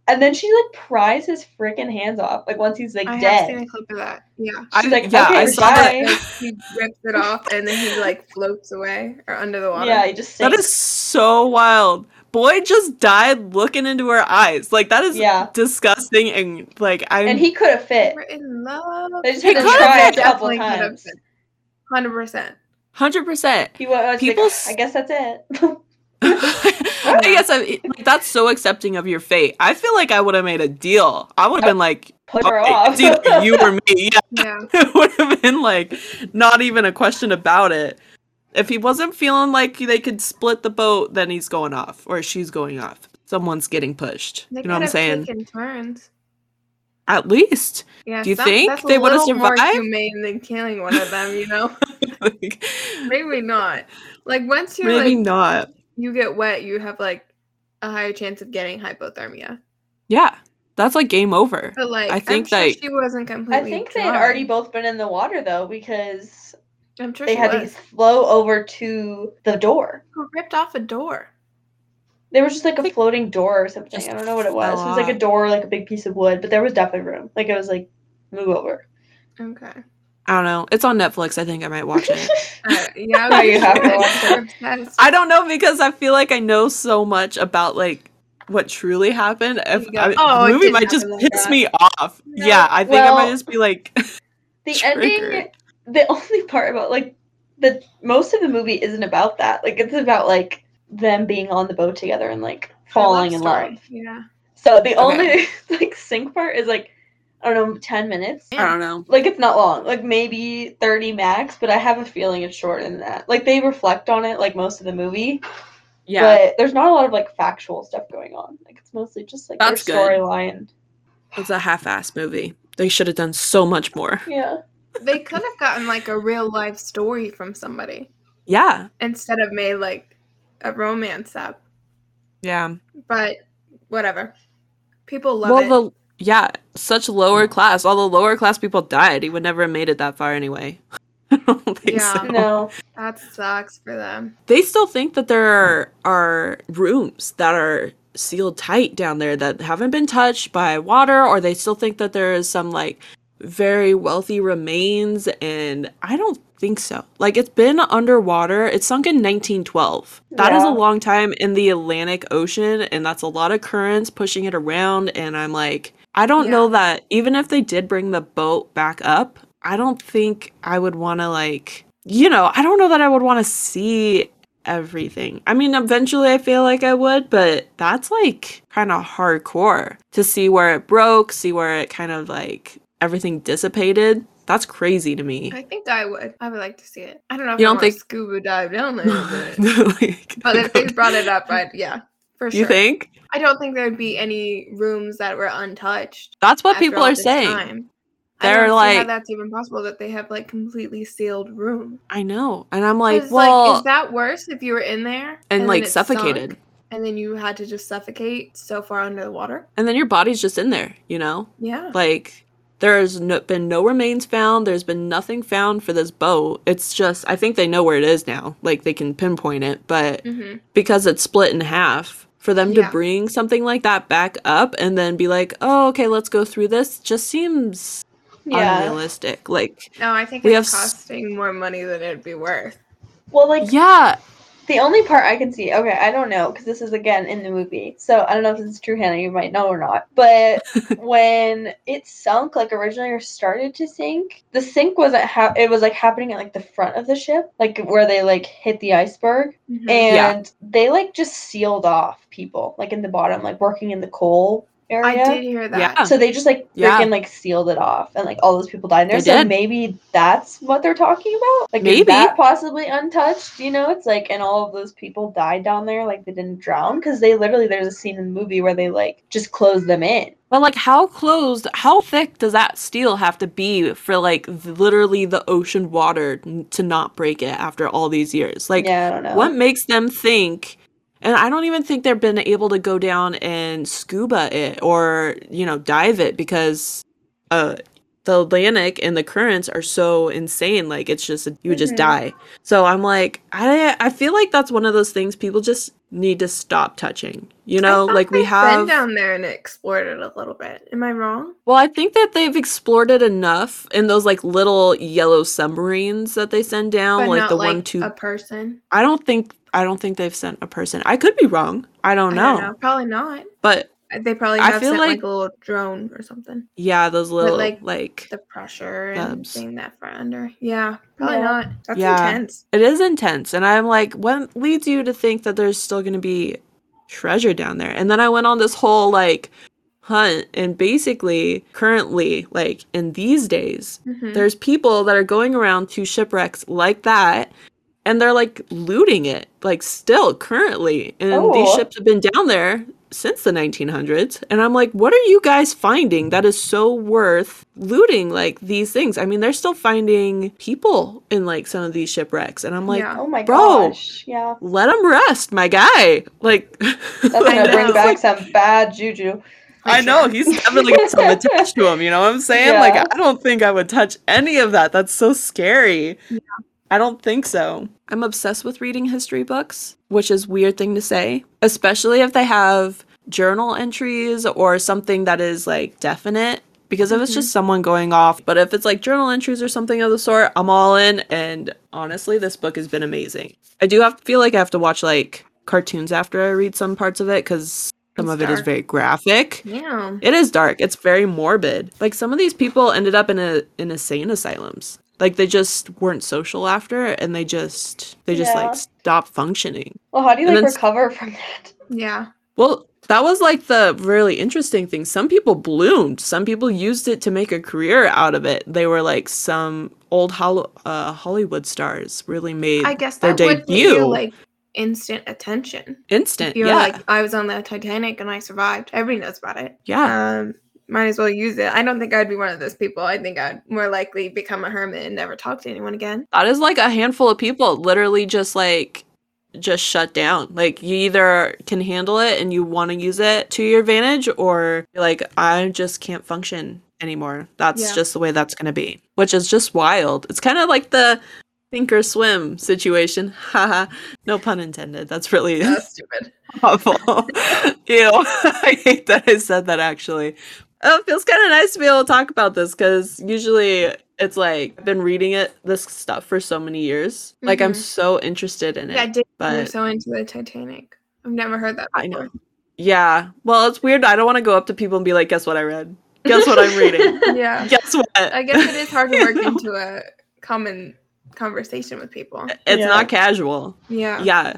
And then she like pries his freaking hands off, like once he's like I have dead. seen a clip of that. Yeah. I, she's like, yeah, "Okay, I saw dying." that. He rips it off and then he like floats away or under the water. Yeah, he just That sinks. is so wild. Boy just died looking into her eyes. Like that is Yeah. disgusting and like I and he could have fit. We're in love. They just He had to could've try a fit, couple Definitely times. Hundred percent. hundred percent. He was People like, s- I guess that's it. I guess I, like that's so accepting of your fate. I feel like I would have made a deal. I would have been like, Put her "Okay, off. it's you or me. Yeah, Yeah. it would have been like not even a question about it. If he wasn't feeling like they could split the boat, then he's going off or she's going off. Someone's getting pushed. They you know what I'm saying? taken turns. At least. Yeah. Do you some- think they would've little more survived? humane than killing one of them? You know. Like, Maybe not. Like once you're maybe like not. you get wet, you have like a higher chance of getting hypothermia. Yeah. That's like game over. But like, I think I'm sure that- she wasn't completely. I think they had already both been in the water though, because I'm sure they had was. to flow over to the door. Who ripped off a door? There was just like a Like, floating door or something. just I don't know what it was. fell It was like a door, like a big piece of wood, but there was definitely room. Like it was like move over. Okay. I don't know. It's on Netflix. I think I might watch it. Uh, yeah, No, you have to watch We're. I don't know because I feel like I know so much about like what truly happened. If You I, "Oh, the it movie didn't might just like piss that." me off. No. Yeah, I think I might just be like, the Triggered. ending the only part about like the most of the movie isn't about that. Like it's about like them being on the boat together and like Her falling in story. love. Yeah. So the only like sink part is like I don't know, ten minutes. I don't know. Like it's not long, like maybe thirty max, but I have a feeling it's shorter than that. Like they reflect on it like most of the movie, Yeah, but there's not a lot of like factual stuff going on. Like it's mostly just like That's their storyline. it's a half-ass movie. They should have done so much more. Yeah. They could have gotten like a real life story from somebody Yeah, instead of made like a romance up. yeah. But whatever. People love well, it. the yeah, such lower class. All the lower class people died. He would never have made it that far anyway. I don't think Yeah. so. No. that sucks for them. They still think that there are, are rooms that are sealed tight down there that haven't been touched by water, or they still think that there is some like very wealthy remains, and I don't think so. Like it's been underwater. It sunk in 1912. That is Yeah. a long time in the Atlantic Ocean, and that's a lot of currents pushing it around. And I'm like, I don't know that even if they did bring the boat back up, I don't think I would want to like, you know, I don't know that I would want to see everything. I mean, eventually I feel like I would, but that's like kind of hardcore to see where it broke, see where it kind of like everything dissipated. That's crazy to me. I think I would. I would like to see it. I don't know if You I don't think- scuba dive down there, but, Like, but if they brought it up, I'd yeah, for sure. you think? I don't think there'd be any rooms that were untouched. That's what people are saying. time. They're don't see how like- that's even possible that they have like completely sealed room. I know. And I'm like, well, is that worse if you were in there and then like suffocated. sunk, and then you had to just suffocate so far under the water? And then your body's just in there, you know? Yeah. Like there's no, been no remains found. There's been nothing found for this boat. It's just I think they know where it is now. Like they can pinpoint it, but hmm because it's split in half, for them to Yeah. bring something like that back up and then be like, "Oh, okay, let's go through this," just seems Yeah. unrealistic. Like, No, I think We it's have s- costing more money than it'd be worth. Well, like yeah, the only part I can see. Okay, I don't know because this is again in the movie, so I don't know if this is true, Hannah. You might know or not. But when it sunk, like originally or started to sink, the sink wasn't. Ha- it was like happening at like the front of the ship, like where they like hit the iceberg. Mhm. Yeah. and they like just sealed off people like in the bottom like working in the coal area I did hear that. Yeah. so they just like freaking Yeah. like sealed it off and like all those people died in there They so did. maybe that's what they're talking about like Maybe. is that possibly untouched you know it's like and all of those people died down there like they didn't drown because they literally there's a scene in the movie where they like just close them in but like, how closed? How thick does that steel have to be for like literally the ocean water to not break it after all these years? Like, yeah i don't know what makes them think and i don't even think they've been able to go down and scuba it or you know dive it because uh the atlantic and the currents are so insane like it's just you would just Mhm. die so i'm like i i feel like that's one of those things people just need to stop touching you know like we have been down there and explored it a little bit. Am I wrong? well i think that they've explored it enough in those like little yellow submarines that they send down but like the like one two a person. I don't think I don't think they've sent a person. I could be wrong. I don't know. I don't know. Probably not. But They probably I have feel sent like, like- a little drone or something. yeah, those little like, like, The pressure and Dubs. seeing that far under. Yeah, probably Yeah. not. That's Yeah. intense. it is intense and I'm like what leads you to think that there's still going to be treasure down there? And then I went on this whole like hunt and basically currently like in these days Mhm. there's people that are going around to shipwrecks like that and they're like looting it like still currently and these Oh. ships have been down there since the 1900s and i'm like what are you guys finding that is so worth looting like these things i mean they're still finding people in like some of these shipwrecks and i'm like Yeah. oh my Bro. gosh yeah let them rest my guy like that's I gonna bring know. back some bad juju I know he's definitely got something attached to him. You know what I'm saying? Yeah. Like I don't think I would touch any of that. That's so scary. I don't think so. I'm obsessed with reading history books, which is weird thing to say, especially if they have journal entries or something that is like definite. Because if it's just mm-hmm. someone going off, but if it's like journal entries or something of the sort, I'm all in. And honestly, this book has been amazing. I do have feel like I have to watch like cartoons after I read some parts of it because some It's of it is very graphic. Yeah. It is dark. It's very morbid. Like some of these people ended up in a in insane asylums. Like they just weren't social after and they just they just Yeah. like stopped functioning. well how do you And like then recover from that Yeah. Well, that was like the really interesting thing. Some people bloomed. Some people used it to make a career out of it. They were like some old Hol- uh, Hollywood stars really made I guess their that would give debut like instant attention. instant. You're Yeah. like, I was on the Titanic and I survived. Everybody knows about it. yeah. Um, might as well use it. I don't think I'd be one of those people. I think I'd more likely become a hermit and never talk to anyone again. That is like a handful of people literally just like just shut down. Like you either can handle it and you want to use it to your advantage or you're like I just can't function anymore. That's Yeah. just the way that's going to be. Which is just wild. It's kind of like the sink or swim situation. Haha. no pun intended. That's really That's stupid. awful. Ew. I hate that I said that actually. Oh, it feels kind of nice to be able to talk about this because usually it's like I've been reading it this stuff for so many years. Like I'm Mhm. so interested in it. Yeah, I did. You're so into the Titanic. I've never heard that I before. know. Yeah. Well, it's weird. I don't want to go up to people and be like, "Guess what I read? Guess what I'm reading? yeah. Guess what?" I guess it is hard to work into a common conversation with people. It's Yeah. not casual. Yeah. Yeah.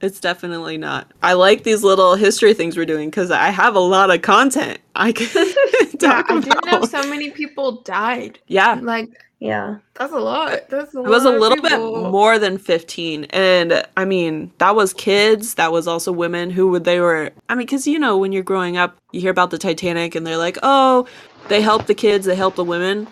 It's definitely not. I like these little history things we're doing because I have a lot of content I can Yeah, talk I didn't know so many people died. Yeah, Like Yeah. that's a lot. That's a lot. it was a of little bit more than 15 and i mean that was kids that was also women who would they were i mean because you know when you're growing up you hear about the titanic and they're like oh they help the kids they help the women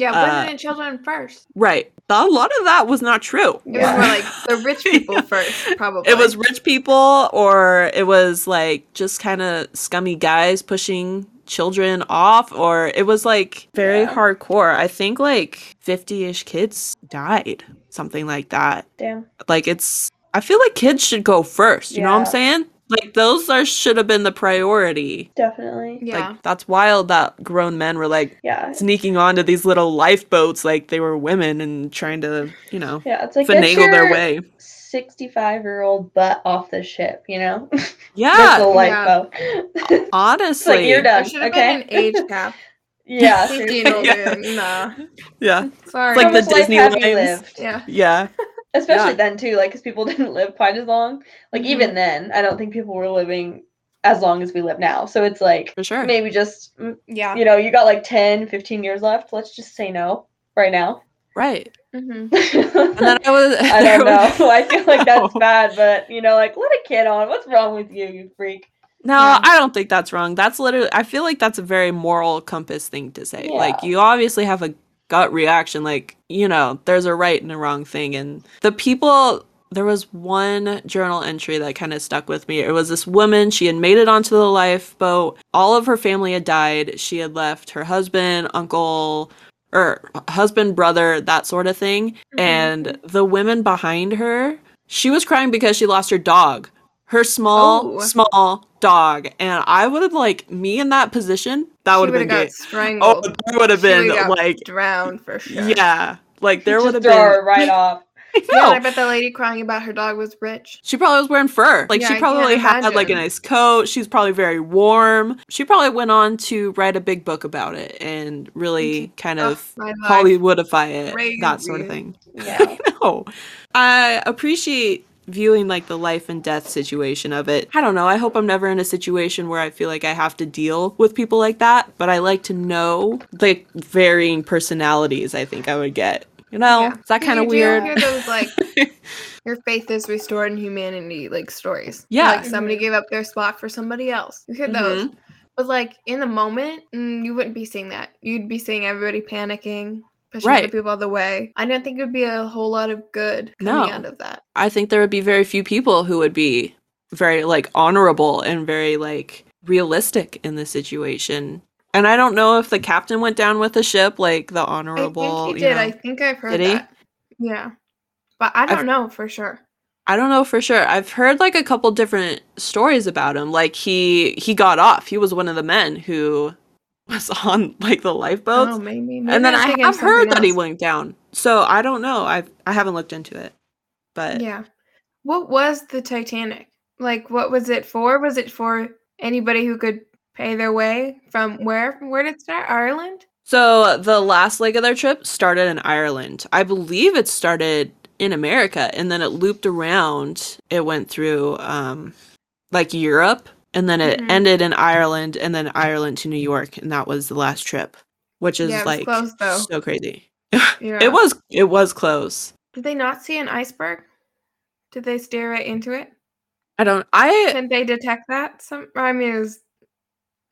Yeah, uh, women and children first. right a lot of that was not true It Yeah. was more like the rich people Yeah. first, probably. it was rich people or it was like just kind of scummy guys pushing children off or it was like very Yeah. hardcore i think like 50ish kids died something like that Damn. like it's i feel like kids should go first you know what i'm saying like those are should have been the priority Definitely. Yeah. like that's wild that grown men were like Yeah. sneaking onto these little lifeboats like they were women and trying to you know Yeah. It's like get finagle their way 65 year old butt off the ship, you know? That's yeah the Yeah. lifeboat. honestly like, you're done. should have okay? been an age cap. yeah. 50 and seriously. Yeah. Nah. yeah Sorry. like How the Disney have lines. yeah. yeah Especially Yeah. then, too, like, because people didn't live quite as long. Like, Mhm. even then, I don't think people were living as long as we live now. So it's like, for sure maybe just, mm, Yeah. you know, you got like 10, 15 years left. Let's just say no right now. right hmm and then i was I there don't was- know. I feel like that's No. bad, but you know, like let a kid on. What's wrong with you, you freak? No, Yeah. I don't think that's wrong. That's literally I feel like that's a very moral compass thing to say. Like you obviously have a gut reaction like, you know, there's a right and a wrong thing and the people there was one journal entry that kind of stuck with me. It was this woman, she had made it onto the lifeboat. All of her family had died. She had left her husband, uncle, or husband, brother, that sort of thing. Mhm. And the women behind her, she was crying because she lost her dog. Her small, Oh. small dog. And I would have like me in that position, that would have been got gay. Oh, strangled. would have been got like drowned for sure. yeah. Like there would have throw been her right off. I Yeah, know. I bet the lady crying about her dog was rich. She probably was wearing fur. Like Yeah, she probably had like a nice coat. She's probably very warm. She probably went on to write a big book about it and really kind Ugh, of my. Hollywoodify it, that sort of thing. Yeah. no. I appreciate viewing like the life and death situation of it. I don't know. I hope I'm never in a situation where I feel like I have to deal with people like that, but I like to know like varying personalities I think I would get. You know? Yeah. Is that kind of You do weird? hear those like your faith is restored in humanity like stories. Yeah. Like somebody Mhm. gave up their spot for somebody else. You hear those. Mhm. But like in the moment, mm, you wouldn't be seeing that. You'd be seeing everybody panicking, pushing Right. people out of the way. I don't think it would be a whole lot of good coming No. out of that. I think there would be very few people who would be very like honorable and very like realistic in this situation. And I don't know if the captain went down with the ship, like the honorable. I think he you did. know. I think I've heard Did he? Yeah. But I don't I've- know for sure. I don't know for sure. I've heard like a couple different stories about him. Like he he got off. He was one of the men who was on like the lifeboats. oh, maybe. maybe and then I thinking have heard something that he went down. So I don't know. I I haven't looked into it. But Yeah. What was the Titanic? Like, what was it for? Was it for anybody who could pay their way from where? Where did it start? Ireland? So the last leg of their trip started in Ireland. I believe it started in America and then it looped around. It went through um like Europe and then it Mhm. ended in Ireland and then Ireland to New York and that was the last trip, which is Yeah, like close, so crazy. Yeah. It was it was close. Did they not see an iceberg? Did they steer right into it? I don't I Couldn't they detect that? Some. I mean, it was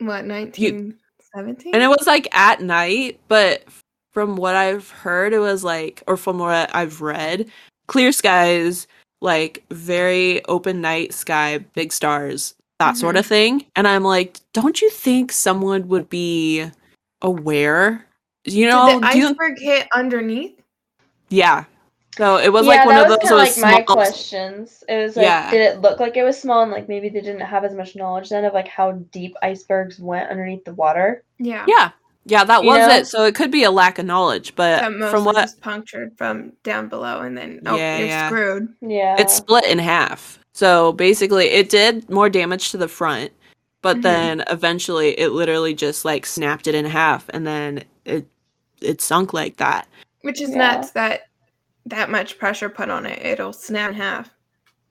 what nineteen seventeen. and it was like at night, but from what I've heard it was like or from what I've read, clear skies, like very open night sky, big stars, that sort Mhm. of thing. And I'm like, don't you think someone would be aware? You know, Did the do you- iceberg hit underneath? yeah. So it was yeah, like one that of was those kinda those like my questions. It was like, Yeah. did it look like it was small, and like maybe they didn't have as much knowledge then of like how deep icebergs went underneath the water. Yeah. Yeah. Yeah, that You was know? it. So it could be a lack of knowledge, but That from what just punctured from down below, and then oh, Yeah, you're yeah. screwed. Yeah, it split in half. So basically, it did more damage to the front, but Mhm. then eventually it literally just like snapped it in half, and then it it sunk like that. Which is Yeah. nuts that that much pressure put on it, it'll snap in half.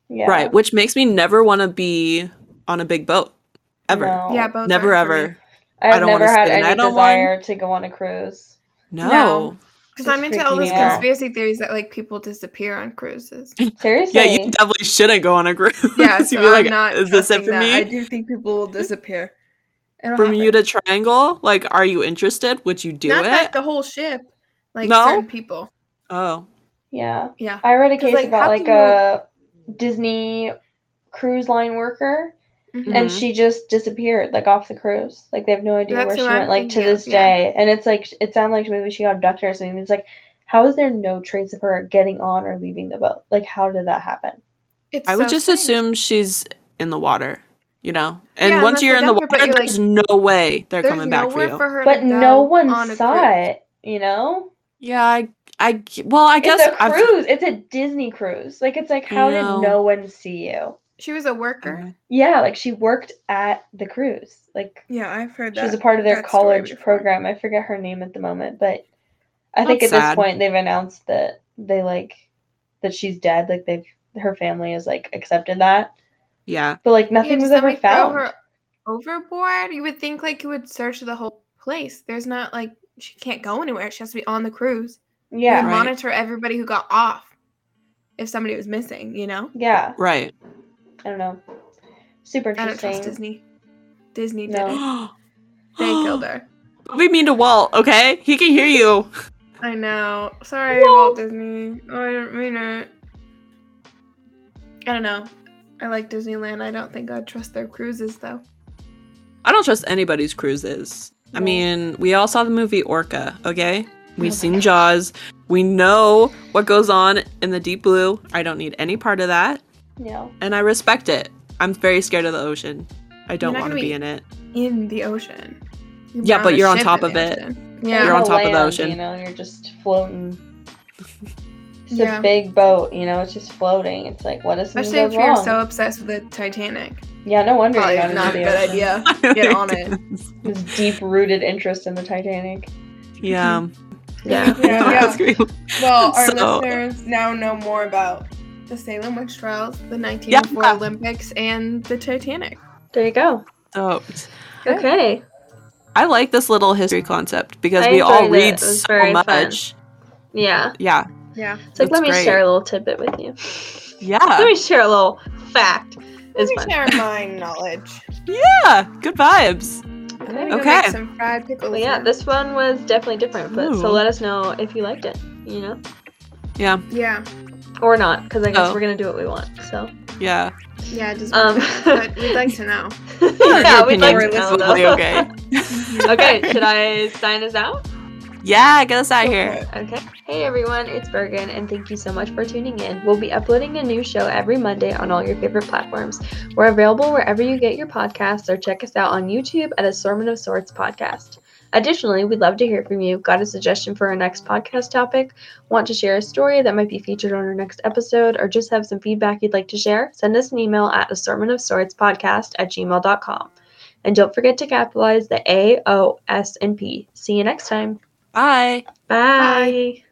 Yeah. Right, which makes me never want to be on a big boat ever. No. Yeah, both never aren't for me. ever. I've I don't wanna never had spend the any night on desire to go on a cruise. No. No. Because I'm into all freaking those out. conspiracy theories that like people disappear on cruises. Seriously. Yeah, you definitely shouldn't go on a cruise. Yeah, You'd so be like, I'm not. is this it for that. me? I do think people will disappear. It'll happen. Bermuda Triangle? Like, are you interested? Would you do Not it? like the whole ship, like No? certain people. oh. Yeah. Yeah. I read a case like, about like can a Disney cruise line worker Mhm. and she just disappeared like off the cruise. Like they have no idea That's where she I'm went like to thinking of, this yeah. day. And it's like it sounded like maybe she got abducted or something. It's like how is there no trace of her getting on or leaving the boat? Like how did that happen? It's I would just strange. assume she's in the water, you know? And Yeah, once you're in the dump her, but water, like- there's no way they're coming back for you. for her But no go one on a saw it, you know? yeah, i i well, I guess it's a I've- cruise. It's a Disney cruise. Like it's like how know. did no one see you? She was a worker. Okay. Yeah, like she worked at the cruise. Like Yeah, I've heard that. she was a part of their college program. I forget her name at the moment, but I think That's at this point they've announced that they like that she's dead. Like they've her family has like accepted that, Yeah. but like Yeah, nothing did was ever found. her overboard. You would think like you would search the whole place. There's not like she can't go anywhere. She has to be on the cruise. Yeah, Right. monitor everybody who got off if somebody was missing. You know. yeah. Right. I don't know. Super interesting. I don't trust Disney. Disney did No. They killed her. Don't be mean to Walt, okay? He can hear you. I know. Sorry, Walt Disney. Oh, I didn't mean it. I don't know. I like Disneyland. I don't think I'd trust their cruises though. I don't trust anybody's cruises. I mean, we all saw the movie Orca, okay? We've Oh seen gosh. Jaws. We know what goes on in the deep blue. I don't need any part of that, Yeah. and I respect it. I'm very scared of the ocean. I don't want to be be- in it. In the ocean. Yeah, but you're on top of it. ocean. Yeah. You're on the top of the ocean. You know, you're just floating. It's Yeah. a big boat, you know, it's just floating. It's like, what if Especially if goes you're wrong? so obsessed with the Titanic. yeah, no wonder Probably you got not a good ocean. idea. Get on it. This deep-rooted interest in the Titanic. Yeah. Yeah. Yeah. That's great. Well, our So- listeners now know more about the Salem witch trials, the 1904 Yeah. Olympics, and the Titanic. There you go. So, Okay. I like this little history concept because I we all enjoyed it. read It so very fun. much. Yeah. Yeah. Yeah. It's like, That's let me great. share a little tidbit with you. Yeah. Let me share a little fact. Let me fun. share my knowledge. Yeah. Good vibes. I'm Okay. go Okay. make some fried pickles. But yeah, this one was definitely different. But so let us know if you liked it, you know, Yeah. Yeah. Or not, because I guess Oh. we're gonna do what we want. So Yeah. Yeah, just Um, but we'd like to know. yeah, we'd like to opinion's know. though. okay. okay, should I sign us out? Yeah, get us out Go here. Okay. Hey everyone, it's Bergan, and thank you so much for tuning in. We'll be uploading a new show every Monday on all your favorite platforms. We're available wherever you get your podcasts, or check us out on YouTube at Assortment of Sorts Podcast. Additionally, we'd love to hear from you. Got a suggestion for our next podcast topic? Want to share a story that might be featured on our next episode, or just have some feedback you'd like to share? Send us an email at assortmentofsortspodcast at gmail.com. And don't forget to capitalize the A, O, S, and P. See you next time. Bye. Bye.